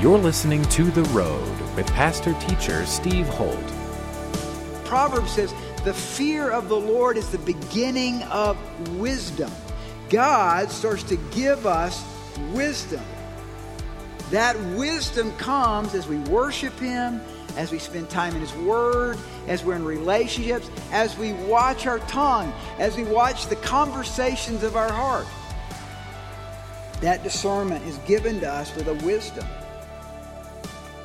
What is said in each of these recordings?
You're listening to The Road with pastor teacher Steve Holt. Proverbs says, The fear of the Lord is the beginning of wisdom. God starts to give us wisdom. That wisdom comes as we worship Him, as we spend time in His Word, as we're in relationships, as we watch our tongue, as we watch the conversations of our heart. That discernment is given to us with a wisdom.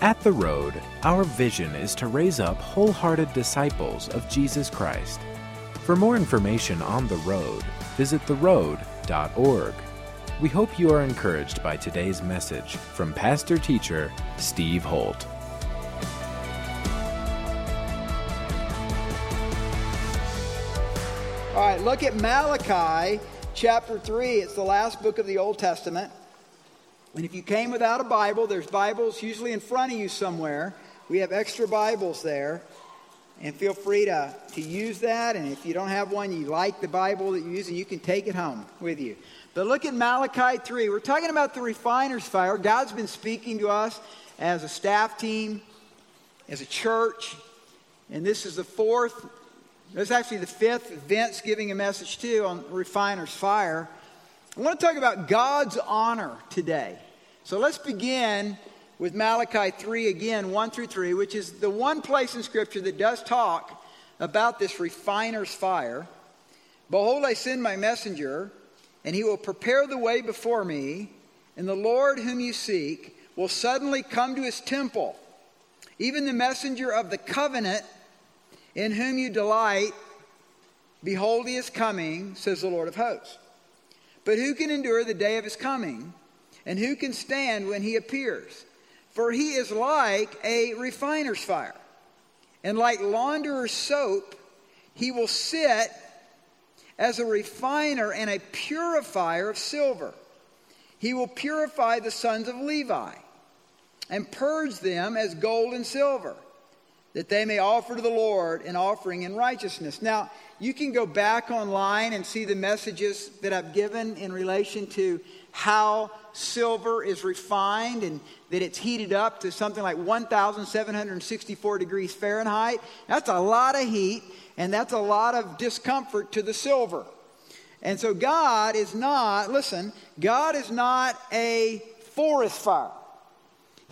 At The Road, our vision is to raise up wholehearted disciples of Jesus Christ. For more information on The Road, visit theroad.org. We hope you are encouraged by today's message from pastor teacher Steve Holt. All right, look at Malachi chapter 3. It's the last book of the Old Testament. And if you came without a Bible, there's Bibles usually in front of you somewhere. We have extra Bibles there. And feel free to, to use that. And if you don't have one, you like the Bible that you use, and you can take it home with you. But look at Malachi 3. We're talking about the refiner's fire. God's been speaking to us as a staff team, as a church. And this is the fourth, this is actually the fifth. Vince giving a message too on refiner's fire. I want to talk about God's honor today. So let's begin with Malachi 3 again, 1 through 3, which is the one place in Scripture that does talk about this refiner's fire. Behold, I send my messenger, and he will prepare the way before me, and the Lord whom you seek will suddenly come to his temple. Even the messenger of the covenant in whom you delight, behold, he is coming, says the Lord of hosts. But who can endure the day of his coming? And who can stand when he appears? For he is like a refiner's fire. And like launderer's soap, he will sit as a refiner and a purifier of silver. He will purify the sons of Levi and purge them as gold and silver, that they may offer to the Lord an offering in righteousness. Now, you can go back online and see the messages that I've given in relation to how silver is refined and that it's heated up to something like 1,764 degrees Fahrenheit. That's a lot of heat and that's a lot of discomfort to the silver. And so God is not, listen, God is not a forest fire.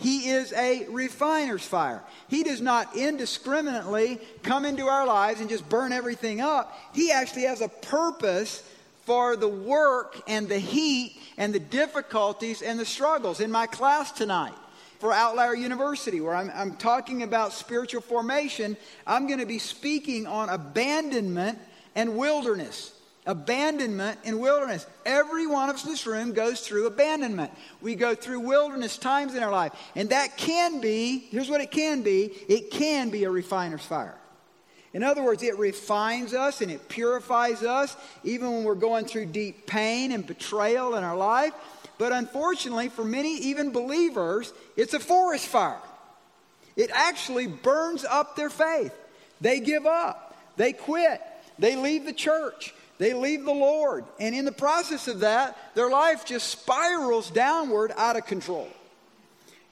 He is a refiner's fire. He does not indiscriminately come into our lives and just burn everything up. He actually has a purpose for the work and the heat and the difficulties and the struggles. In my class tonight for Outlier University, where I'm, I'm talking about spiritual formation, I'm going to be speaking on abandonment and wilderness abandonment and wilderness. Every one of us in this room goes through abandonment. We go through wilderness times in our life. And that can be, here's what it can be it can be a refiner's fire. In other words, it refines us and it purifies us, even when we're going through deep pain and betrayal in our life. But unfortunately, for many, even believers, it's a forest fire. It actually burns up their faith. They give up, they quit, they leave the church, they leave the Lord. And in the process of that, their life just spirals downward out of control.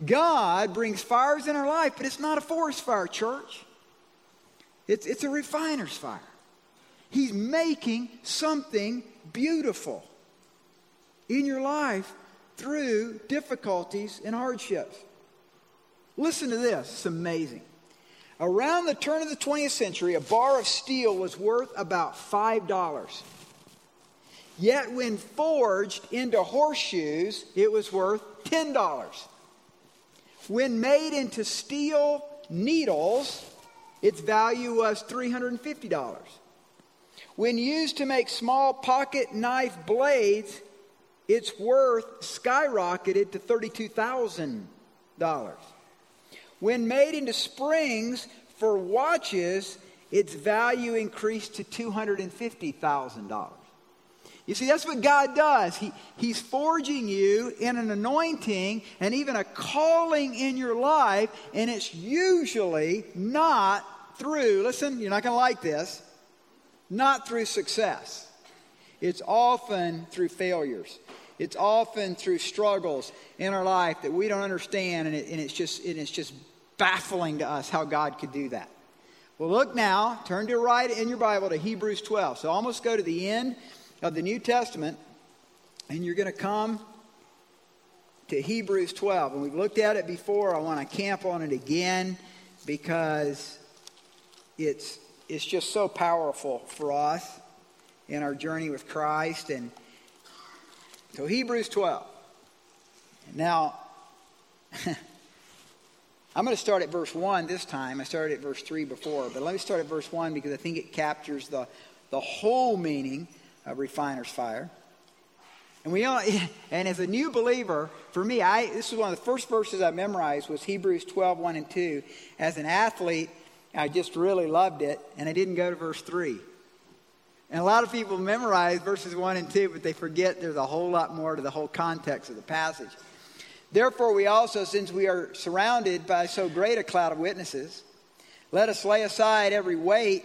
God brings fires in our life, but it's not a forest fire, church. It's, it's a refiner's fire. He's making something beautiful in your life through difficulties and hardships. Listen to this, it's amazing. Around the turn of the 20th century, a bar of steel was worth about $5. Yet when forged into horseshoes, it was worth $10. When made into steel needles, its value was $350. When used to make small pocket knife blades, its worth skyrocketed to $32,000. When made into springs for watches, its value increased to $250,000. You see, that's what God does. He, he's forging you in an anointing and even a calling in your life, and it's usually not through, listen, you're not going to like this, not through success. It's often through failures. It's often through struggles in our life that we don't understand, and, it, and it's just and it's just baffling to us how God could do that. Well, look now, turn to right in your Bible to Hebrews 12. So almost go to the end of the New Testament, and you're going to come to Hebrews 12. And we've looked at it before. I want to camp on it again because it's, it's just so powerful for us in our journey with Christ. And so, Hebrews 12. Now, I'm going to start at verse 1 this time. I started at verse 3 before, but let me start at verse 1 because I think it captures the, the whole meaning of refiner's fire. And we all, and as a new believer, for me, I this is one of the first verses I memorized was Hebrews 12, 1 and 2. As an athlete, I just really loved it, and I didn't go to verse 3. And a lot of people memorize verses 1 and 2, but they forget there's a whole lot more to the whole context of the passage. Therefore, we also, since we are surrounded by so great a cloud of witnesses, let us lay aside every weight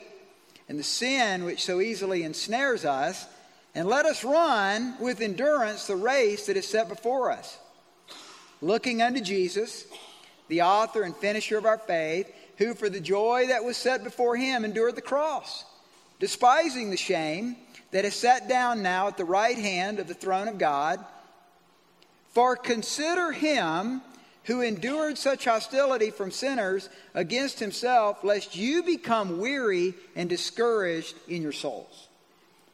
and the sin which so easily ensnares us, and let us run with endurance the race that is set before us. Looking unto Jesus, the author and finisher of our faith, who for the joy that was set before him endured the cross, despising the shame that is set down now at the right hand of the throne of God. For consider him who endured such hostility from sinners against himself, lest you become weary and discouraged in your souls.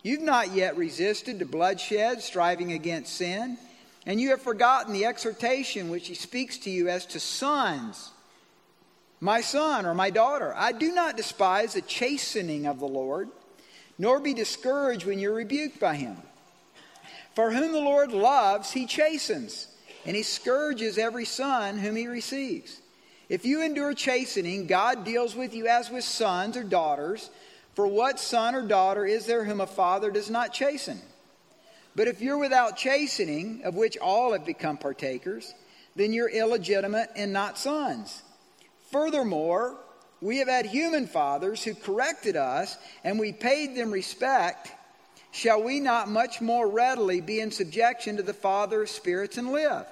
You've not yet resisted to bloodshed, striving against sin, and you have forgotten the exhortation which he speaks to you as to sons. My son or my daughter, I do not despise the chastening of the Lord, nor be discouraged when you're rebuked by him. For whom the Lord loves, he chastens, and he scourges every son whom he receives. If you endure chastening, God deals with you as with sons or daughters. For what son or daughter is there whom a father does not chasten? But if you're without chastening, of which all have become partakers, then you're illegitimate and not sons. Furthermore, we have had human fathers who corrected us, and we paid them respect shall we not much more readily be in subjection to the Father of spirits and live?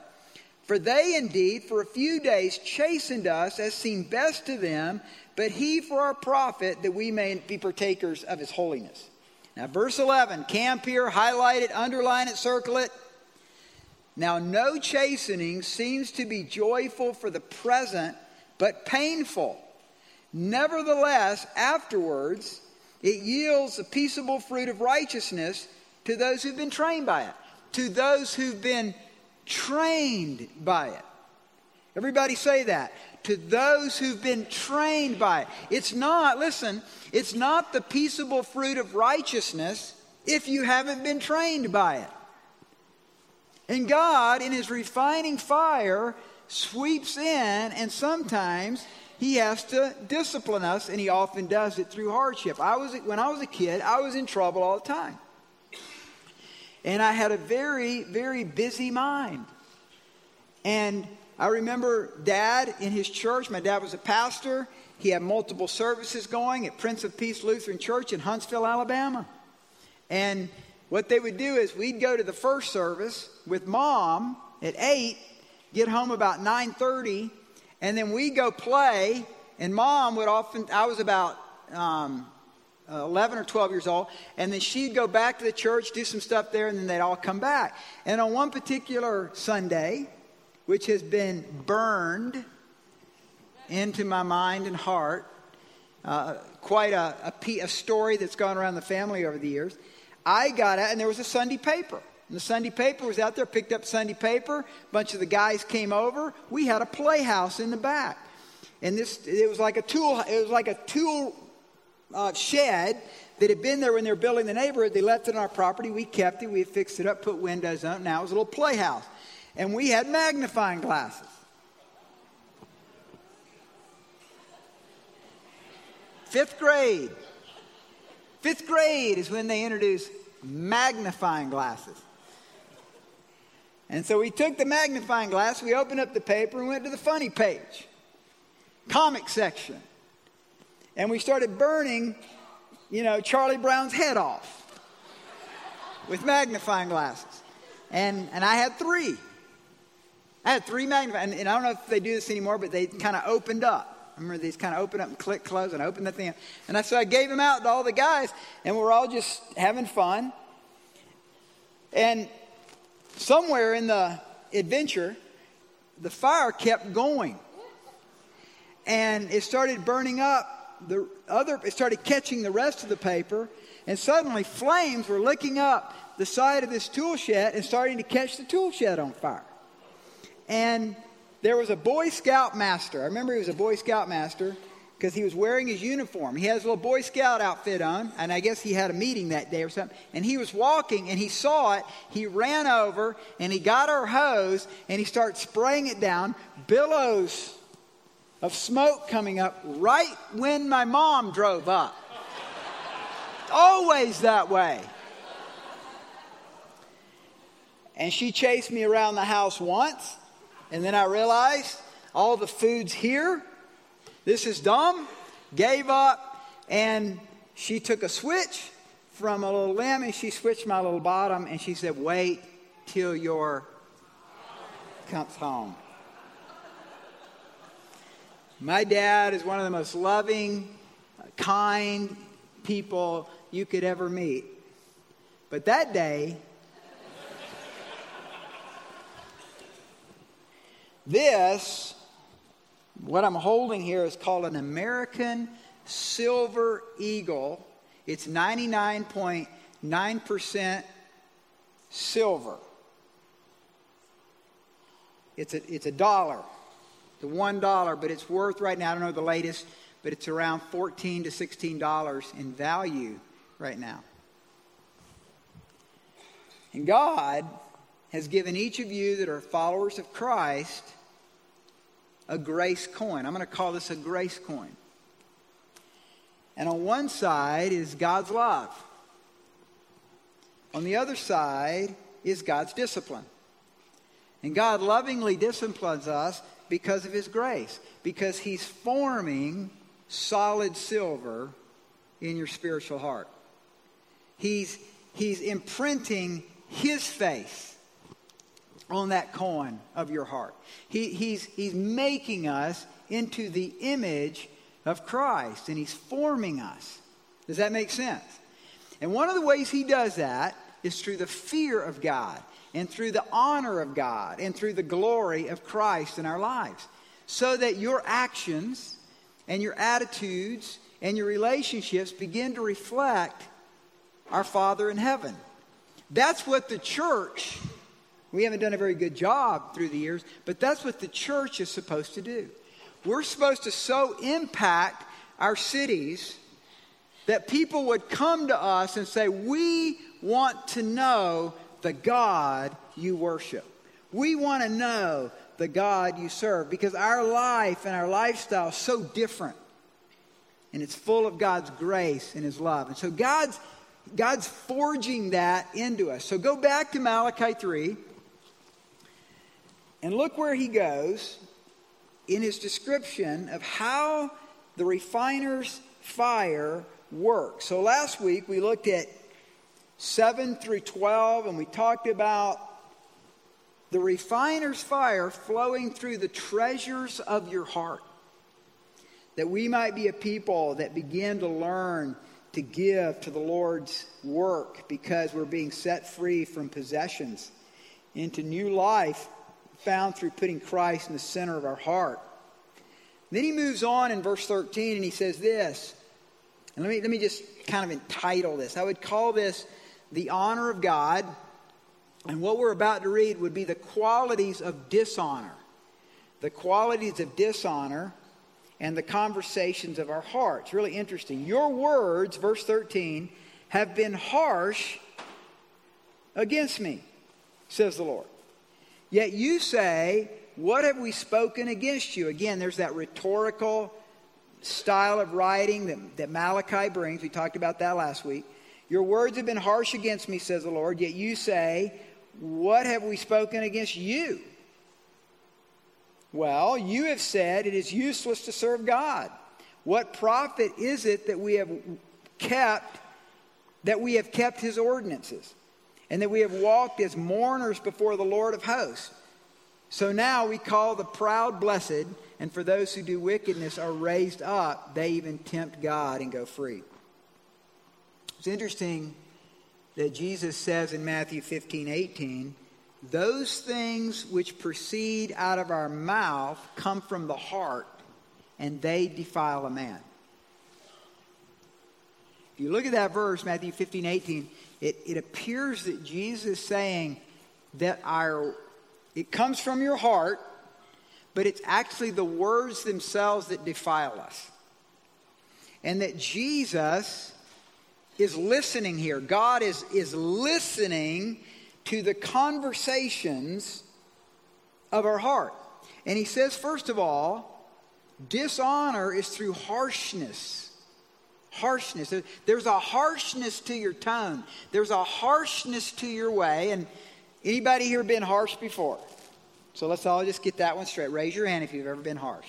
For they indeed for a few days chastened us as seemed best to them, but he for our profit that we may be partakers of his holiness. Now, verse 11, camp here, highlight it, underline it, circle it. Now, no chastening seems to be joyful for the present, but painful. Nevertheless, afterwards, it yields the peaceable fruit of righteousness to those who've been trained by it, to those who've been trained by it. Everybody say that. To those who've been trained by it. It's not, listen, it's not the peaceable fruit of righteousness if you haven't been trained by it. And God, in His refining fire, sweeps in and sometimes he has to discipline us, and he often does it through hardship. I was, when I was a kid, I was in trouble all the time. And I had a very, very busy mind. And I remember dad in his church, my dad was a pastor. He had multiple services going at Prince of Peace Lutheran Church in Huntsville, Alabama. And what they would do is we'd go to the first service with mom at 8, get home about 9:30, and then we go play, and mom would often, I was about um, 11 or 12 years old, and then she'd go back to the church, do some stuff there, and then they'd all come back. And on one particular Sunday, which has been burned into my mind and heart, uh, quite a, a, a story that's gone around the family over the years. I got out, and there was a Sunday paper. And the Sunday paper was out there, picked up Sunday paper. A bunch of the guys came over. We had a playhouse in the back. And this, it was like a tool, it was like a tool uh, shed that had been there when they were building the neighborhood. They left it on our property. We kept it. We fixed it up, put windows on it. Now it was a little playhouse. And we had magnifying glasses. Fifth grade. Fifth grade is when they introduce magnifying glasses. And so we took the magnifying glass, we opened up the paper, and went to the funny page, comic section. And we started burning, you know, Charlie Brown's head off with magnifying glasses. And, and I had three. I had three magnifying, and, and I don't know if they do this anymore, but they kind of opened up. I remember these kind of open up and click, close, and open the thing. And I, so I gave them out to all the guys, and we're all just having fun. And somewhere in the adventure, the fire kept going. And it started burning up the other, it started catching the rest of the paper, and suddenly flames were licking up the side of this tool shed and starting to catch the tool shed on fire. And there was a Boy Scout master. I remember he was a Boy Scout master because he was wearing his uniform. He had his little Boy Scout outfit on, and I guess he had a meeting that day or something. And he was walking, and he saw it. He ran over, and he got our hose, and he started spraying it down. Billows of smoke coming up right when my mom drove up. Always that way. And she chased me around the house once, and then I realized all the food's here. This is dumb. Gave up, and she took a switch from a little limb and she switched my little bottom and she said, Wait till your comes home. My dad is one of the most loving, kind people you could ever meet. But that day, This, what I'm holding here, is called an American Silver Eagle. It's 99.9% silver. It's a, it's a dollar, the one dollar, but it's worth right now, I don't know the latest, but it's around 14 to $16 in value right now. And God has given each of you that are followers of Christ a grace coin. I'm going to call this a grace coin. And on one side is God's love. On the other side is God's discipline. And God lovingly disciplines us because of His grace, because He's forming solid silver in your spiritual heart. He's, he's imprinting His face on that coin of your heart. He, he's, he's making us into the image of Christ, and He's forming us. Does that make sense? And one of the ways He does that is through the fear of God, and through the honor of God, and through the glory of Christ in our lives. So that your actions and your attitudes and your relationships begin to reflect our Father in heaven. That's what the church we haven't done a very good job through the years, but that's what the church is supposed to do. We're supposed to so impact our cities that people would come to us and say, We want to know the God you worship. We want to know the God you serve because our life and our lifestyle is so different. And it's full of God's grace and His love. And so God's, God's forging that into us. So go back to Malachi 3. And look where he goes in his description of how the refiner's fire works. So last week we looked at 7 through 12 and we talked about the refiner's fire flowing through the treasures of your heart. That we might be a people that begin to learn to give to the Lord's work because we're being set free from possessions into new life found through putting Christ in the center of our heart. Then he moves on in verse 13 and he says this. And let me, let me just kind of entitle this. I would call this the honor of God. And what we're about to read would be the qualities of dishonor. The qualities of dishonor and the conversations of our hearts. Really interesting. Your words, verse 13, have been harsh against me, says the Lord. Yet you say, What have we spoken against you? Again, there's that rhetorical style of writing that, that Malachi brings. We talked about that last week. Your words have been harsh against me, says the Lord, yet you say, What have we spoken against you? Well, you have said it is useless to serve God. What profit is it that we have kept that we have kept his ordinances? And that we have walked as mourners before the Lord of hosts. So now we call the proud blessed, and for those who do wickedness are raised up, they even tempt God and go free. It's interesting that Jesus says in Matthew 15 18, those things which proceed out of our mouth come from the heart, and they defile a man. If you look at that verse, Matthew 15 18, it, it appears that Jesus is saying that our it comes from your heart, but it's actually the words themselves that defile us. And that Jesus is listening here. God is, is listening to the conversations of our heart. And he says, first of all, dishonor is through harshness. Harshness. There's a harshness to your tone. There's a harshness to your way. And anybody here been harsh before? So let's all just get that one straight. Raise your hand if you've ever been harsh.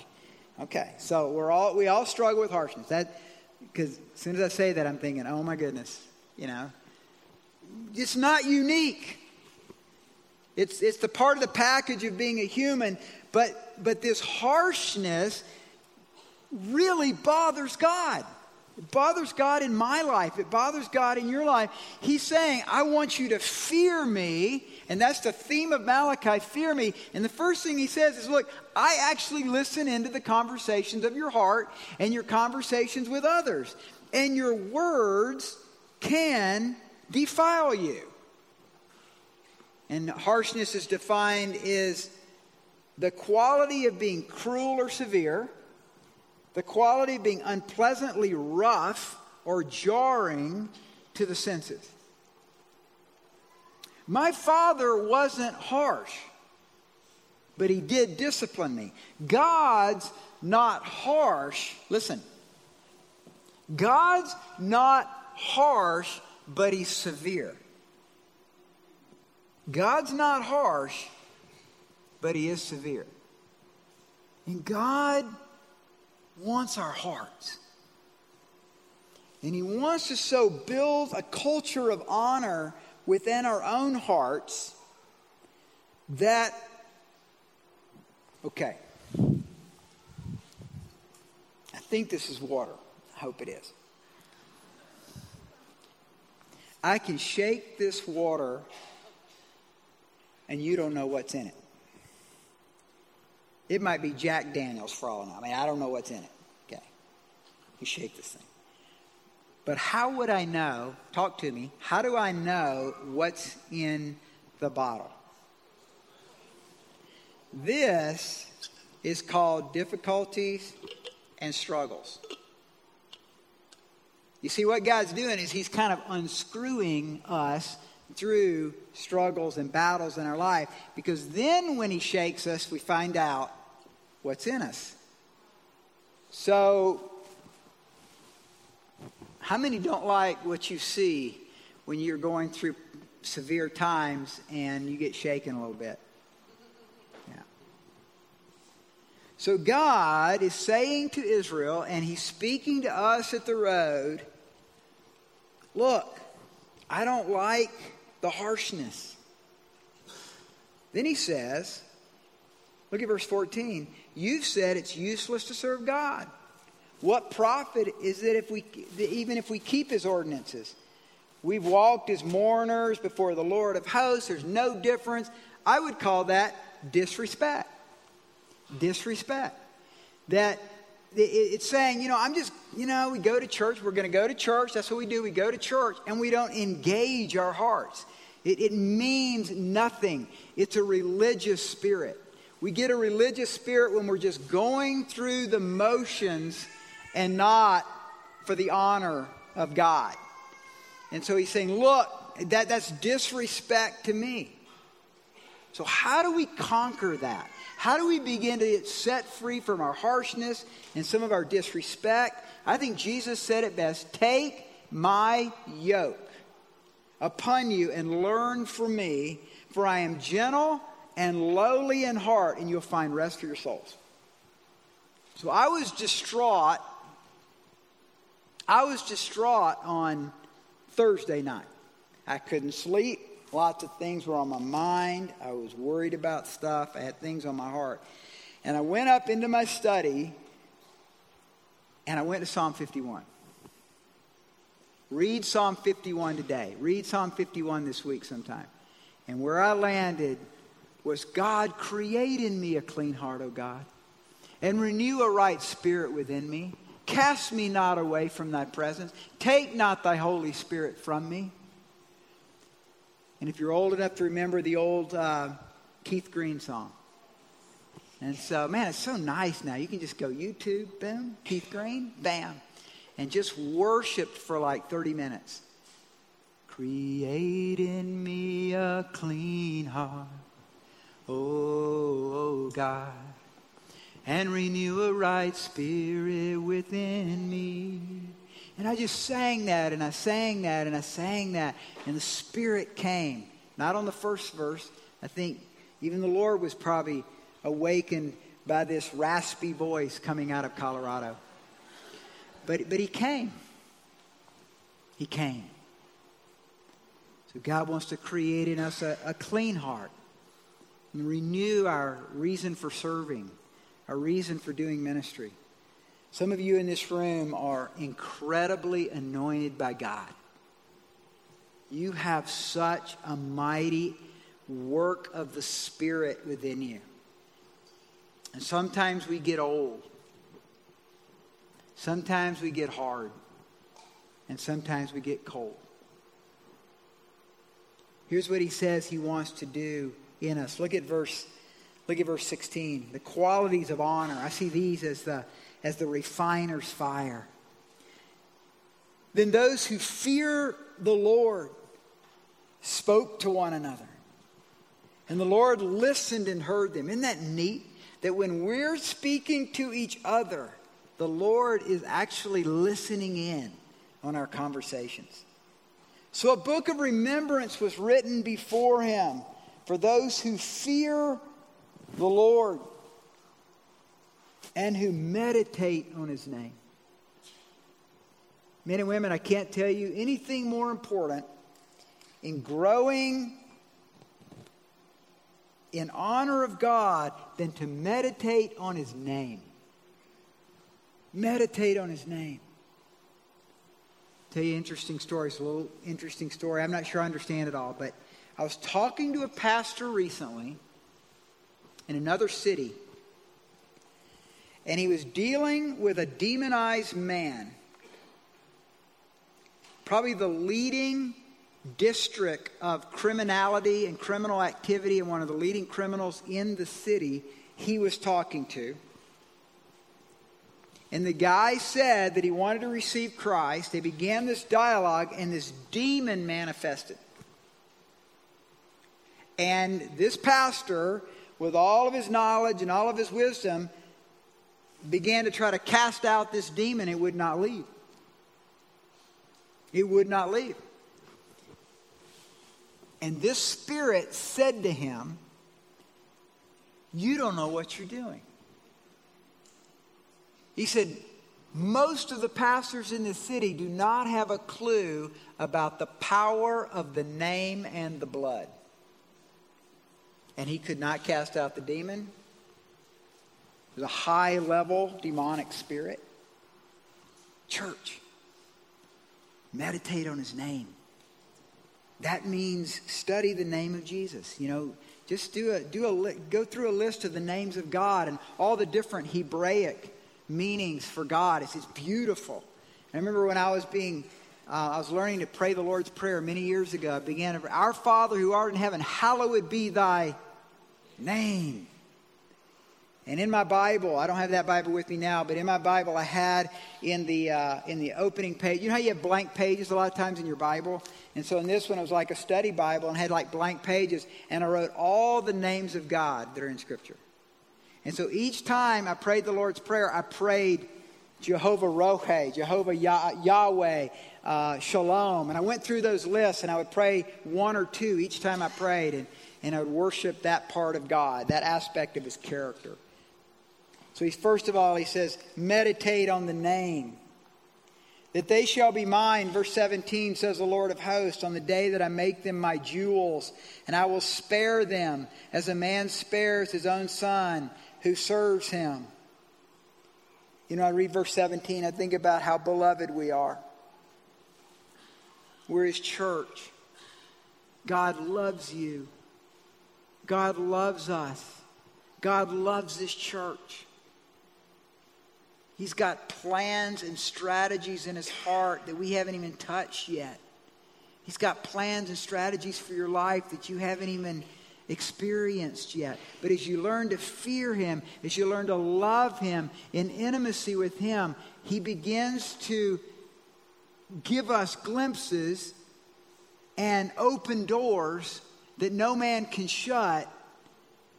Okay, so we're all we all struggle with harshness. That because as soon as I say that, I'm thinking, oh my goodness, you know, it's not unique. It's, it's the part of the package of being a human, but, but this harshness really bothers God. It bothers God in my life. It bothers God in your life. He's saying, I want you to fear me. And that's the theme of Malachi fear me. And the first thing he says is, Look, I actually listen into the conversations of your heart and your conversations with others. And your words can defile you. And harshness is defined as the quality of being cruel or severe, the quality of being unpleasantly rough or jarring to the senses. My father wasn't harsh, but he did discipline me. God's not harsh. Listen, God's not harsh, but he's severe. God's not harsh, but He is severe. And God wants our hearts. And He wants to so build a culture of honor within our own hearts that, okay, I think this is water. I hope it is. I can shake this water and you don't know what's in it. It might be Jack Daniels for all I know. I mean, I don't know what's in it. Okay. You shake this thing. But how would I know? Talk to me. How do I know what's in the bottle? This is called difficulties and struggles. You see, what God's doing is He's kind of unscrewing us through struggles and battles in our life because then when He shakes us, we find out what's in us. So, how many don't like what you see when you're going through severe times and you get shaken a little bit? Yeah. So, God is saying to Israel, and He's speaking to us at the road look, I don't like the harshness. Then he says, look at verse 14. You've said it's useless to serve God. What profit is it if we, even if we keep his ordinances? We've walked as mourners before the Lord of hosts. There's no difference. I would call that disrespect. Disrespect. That it's saying, you know, I'm just, you know, we go to church. We're going to go to church. That's what we do. We go to church and we don't engage our hearts. It, it means nothing. It's a religious spirit. We get a religious spirit when we're just going through the motions and not for the honor of God. And so he's saying, look, that, that's disrespect to me. So, how do we conquer that? How do we begin to get set free from our harshness and some of our disrespect? I think Jesus said it best take my yoke upon you and learn from me, for I am gentle and lowly in heart, and you'll find rest for your souls. So I was distraught. I was distraught on Thursday night. I couldn't sleep. Lots of things were on my mind. I was worried about stuff. I had things on my heart. And I went up into my study and I went to Psalm 51. Read Psalm 51 today. Read Psalm 51 this week sometime. And where I landed was God, create in me a clean heart, O God, and renew a right spirit within me. Cast me not away from thy presence. Take not thy Holy Spirit from me. And if you're old enough to remember the old uh, Keith Green song. And so, man, it's so nice now. You can just go YouTube, boom, Keith Green, bam, and just worship for like 30 minutes. Create in me a clean heart, oh, oh God, and renew a right spirit within me. And I just sang that and I sang that and I sang that. And the Spirit came. Not on the first verse. I think even the Lord was probably awakened by this raspy voice coming out of Colorado. But, but He came. He came. So God wants to create in us a, a clean heart and renew our reason for serving, our reason for doing ministry. Some of you in this room are incredibly anointed by God. You have such a mighty work of the Spirit within you. And sometimes we get old. Sometimes we get hard. And sometimes we get cold. Here's what he says he wants to do in us. Look at verse look at verse 16. The qualities of honor. I see these as the as the refiner's fire. Then those who fear the Lord spoke to one another. And the Lord listened and heard them. Isn't that neat? That when we're speaking to each other, the Lord is actually listening in on our conversations. So a book of remembrance was written before him for those who fear the Lord and who meditate on his name. Men and women, I can't tell you anything more important in growing in honor of God than to meditate on his name. Meditate on his name. Tell you an interesting story. It's a little interesting story. I'm not sure I understand it all, but I was talking to a pastor recently in another city and he was dealing with a demonized man. Probably the leading district of criminality and criminal activity, and one of the leading criminals in the city he was talking to. And the guy said that he wanted to receive Christ. They began this dialogue, and this demon manifested. And this pastor, with all of his knowledge and all of his wisdom, began to try to cast out this demon, it would not leave. It would not leave. And this spirit said to him, You don't know what you're doing. He said, Most of the pastors in the city do not have a clue about the power of the name and the blood. And he could not cast out the demon. There's a high level demonic spirit. Church, meditate on his name. That means study the name of Jesus. You know, just do a, do a, go through a list of the names of God and all the different Hebraic meanings for God. It's, it's beautiful. I remember when I was being, uh, I was learning to pray the Lord's Prayer many years ago. I began, Our Father who art in heaven, hallowed be thy name. And in my Bible, I don't have that Bible with me now, but in my Bible, I had in the, uh, in the opening page, you know how you have blank pages a lot of times in your Bible? And so in this one, it was like a study Bible and had like blank pages, and I wrote all the names of God that are in Scripture. And so each time I prayed the Lord's Prayer, I prayed Jehovah Rohe, Jehovah Yah- Yahweh, uh, Shalom. And I went through those lists and I would pray one or two each time I prayed, and, and I would worship that part of God, that aspect of his character. So he's first of all, he says, meditate on the name. That they shall be mine, verse 17 says the Lord of hosts, on the day that I make them my jewels, and I will spare them as a man spares his own son who serves him. You know, I read verse 17, I think about how beloved we are. We're his church. God loves you. God loves us. God loves this church. He's got plans and strategies in his heart that we haven't even touched yet. He's got plans and strategies for your life that you haven't even experienced yet. But as you learn to fear him, as you learn to love him in intimacy with him, he begins to give us glimpses and open doors that no man can shut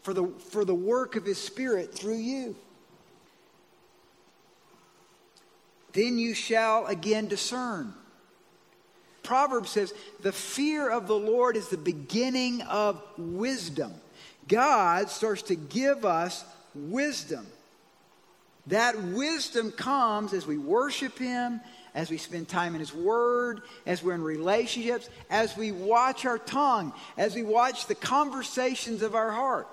for the, for the work of his spirit through you. then you shall again discern. Proverbs says, the fear of the Lord is the beginning of wisdom. God starts to give us wisdom. That wisdom comes as we worship Him, as we spend time in His Word, as we're in relationships, as we watch our tongue, as we watch the conversations of our heart.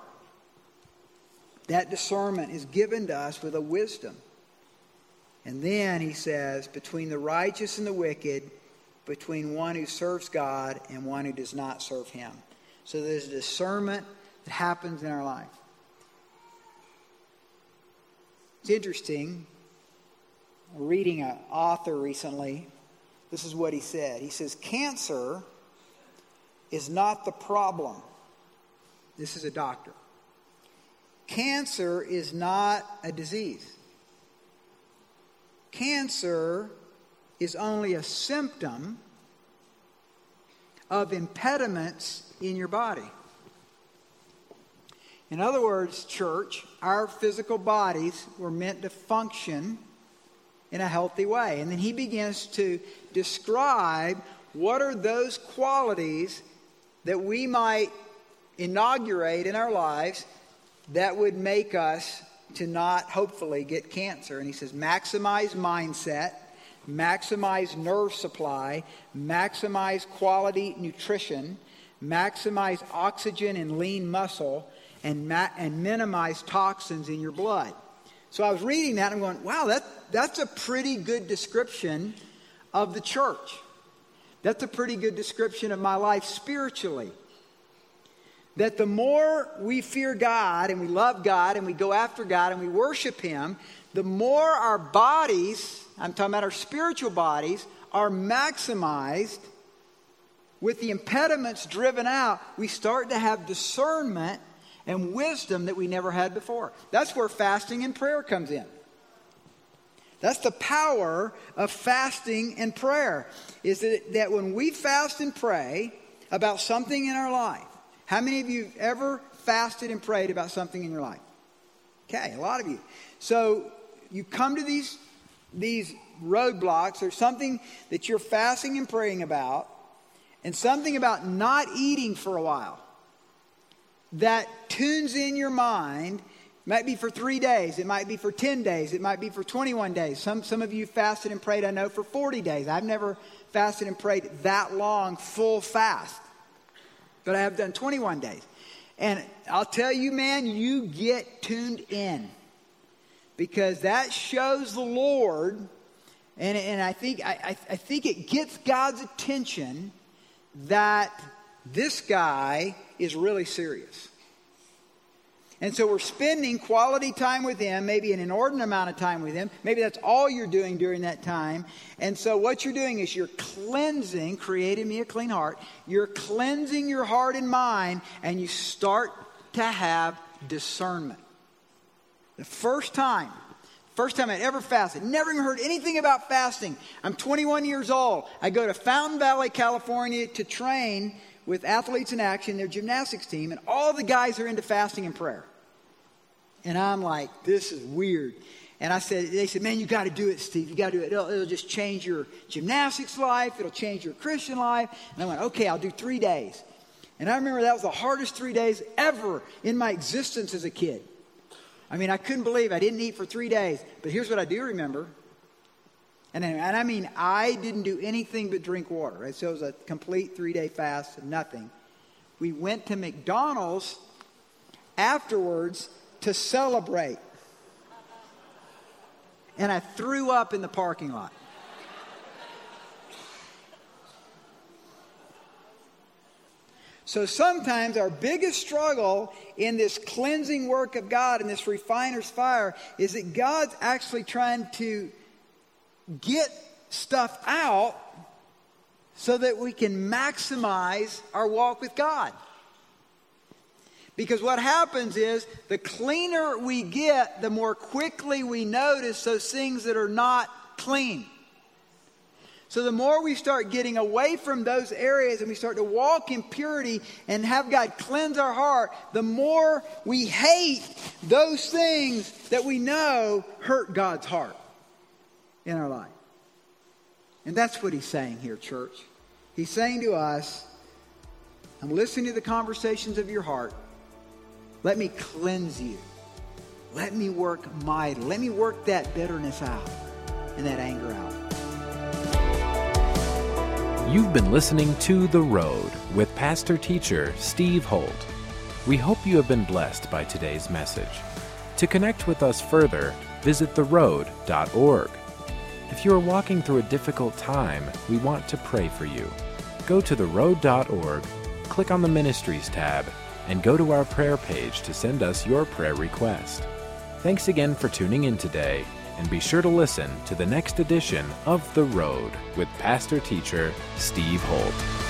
That discernment is given to us with a wisdom. And then he says, between the righteous and the wicked, between one who serves God and one who does not serve him. So there's a discernment that happens in our life. It's interesting. Reading an author recently, this is what he said. He says, Cancer is not the problem. This is a doctor. Cancer is not a disease. Cancer is only a symptom of impediments in your body. In other words, church, our physical bodies were meant to function in a healthy way. And then he begins to describe what are those qualities that we might inaugurate in our lives that would make us to not hopefully get cancer. And he says, maximize mindset, maximize nerve supply, maximize quality nutrition, maximize oxygen and lean muscle, and, ma- and minimize toxins in your blood. So I was reading that and I'm going, wow, that, that's a pretty good description of the church. That's a pretty good description of my life spiritually that the more we fear God and we love God and we go after God and we worship Him, the more our bodies, I'm talking about our spiritual bodies, are maximized with the impediments driven out, we start to have discernment and wisdom that we never had before. That's where fasting and prayer comes in. That's the power of fasting and prayer. Is that, that when we fast and pray about something in our life, how many of you have ever fasted and prayed about something in your life? Okay, a lot of you. So you come to these, these roadblocks or something that you're fasting and praying about, and something about not eating for a while that tunes in your mind. It might be for three days, it might be for 10 days, it might be for 21 days. Some, some of you fasted and prayed, I know, for 40 days. I've never fasted and prayed that long, full fast but I have done 21 days. And I'll tell you, man, you get tuned in because that shows the Lord, and, and I, think, I, I think it gets God's attention that this guy is really serious. And so we're spending quality time with Him, maybe an inordinate amount of time with Him. Maybe that's all you're doing during that time. And so what you're doing is you're cleansing, creating me a clean heart. You're cleansing your heart and mind, and you start to have discernment. The first time, first time I'd ever fasted, never even heard anything about fasting. I'm 21 years old. I go to Fountain Valley, California to train with Athletes in Action, their gymnastics team, and all the guys are into fasting and prayer. And I'm like, this is weird. And I said, they said, man, you got to do it, Steve. You got to do it. It'll, it'll, just change your gymnastics life. It'll change your Christian life. And I went, okay, I'll do three days. And I remember that was the hardest three days ever in my existence as a kid. I mean, I couldn't believe I didn't eat for three days. But here's what I do remember And, and I mean, I didn't do anything but drink water. Right? So it was a complete three day fast nothing. We went to McDonald's afterwards to celebrate. And I threw up in the parking lot. So sometimes our biggest struggle in this cleansing work of God and this refiner's fire is that God's actually trying to get stuff out so that we can maximize our walk with God. Because what happens is the cleaner we get, the more quickly we notice those things that are not clean. So the more we start getting away from those areas and we start to walk in purity and have God cleanse our heart, the more we hate those things that we know hurt God's heart in our life. And that's what he's saying here, church. He's saying to us, I'm listening to the conversations of your heart. Let me cleanse you. Let me work mighty. Let me work that bitterness out and that anger out. You've been listening to The Road with pastor teacher Steve Holt. We hope you have been blessed by today's message. To connect with us further, visit theroad.org. If you are walking through a difficult time, we want to pray for you. Go to theroad.org, click on the Ministries tab, and go to our prayer page to send us your prayer request. Thanks again for tuning in today and be sure to listen to the next edition of The Road with pastor teacher Steve Holt.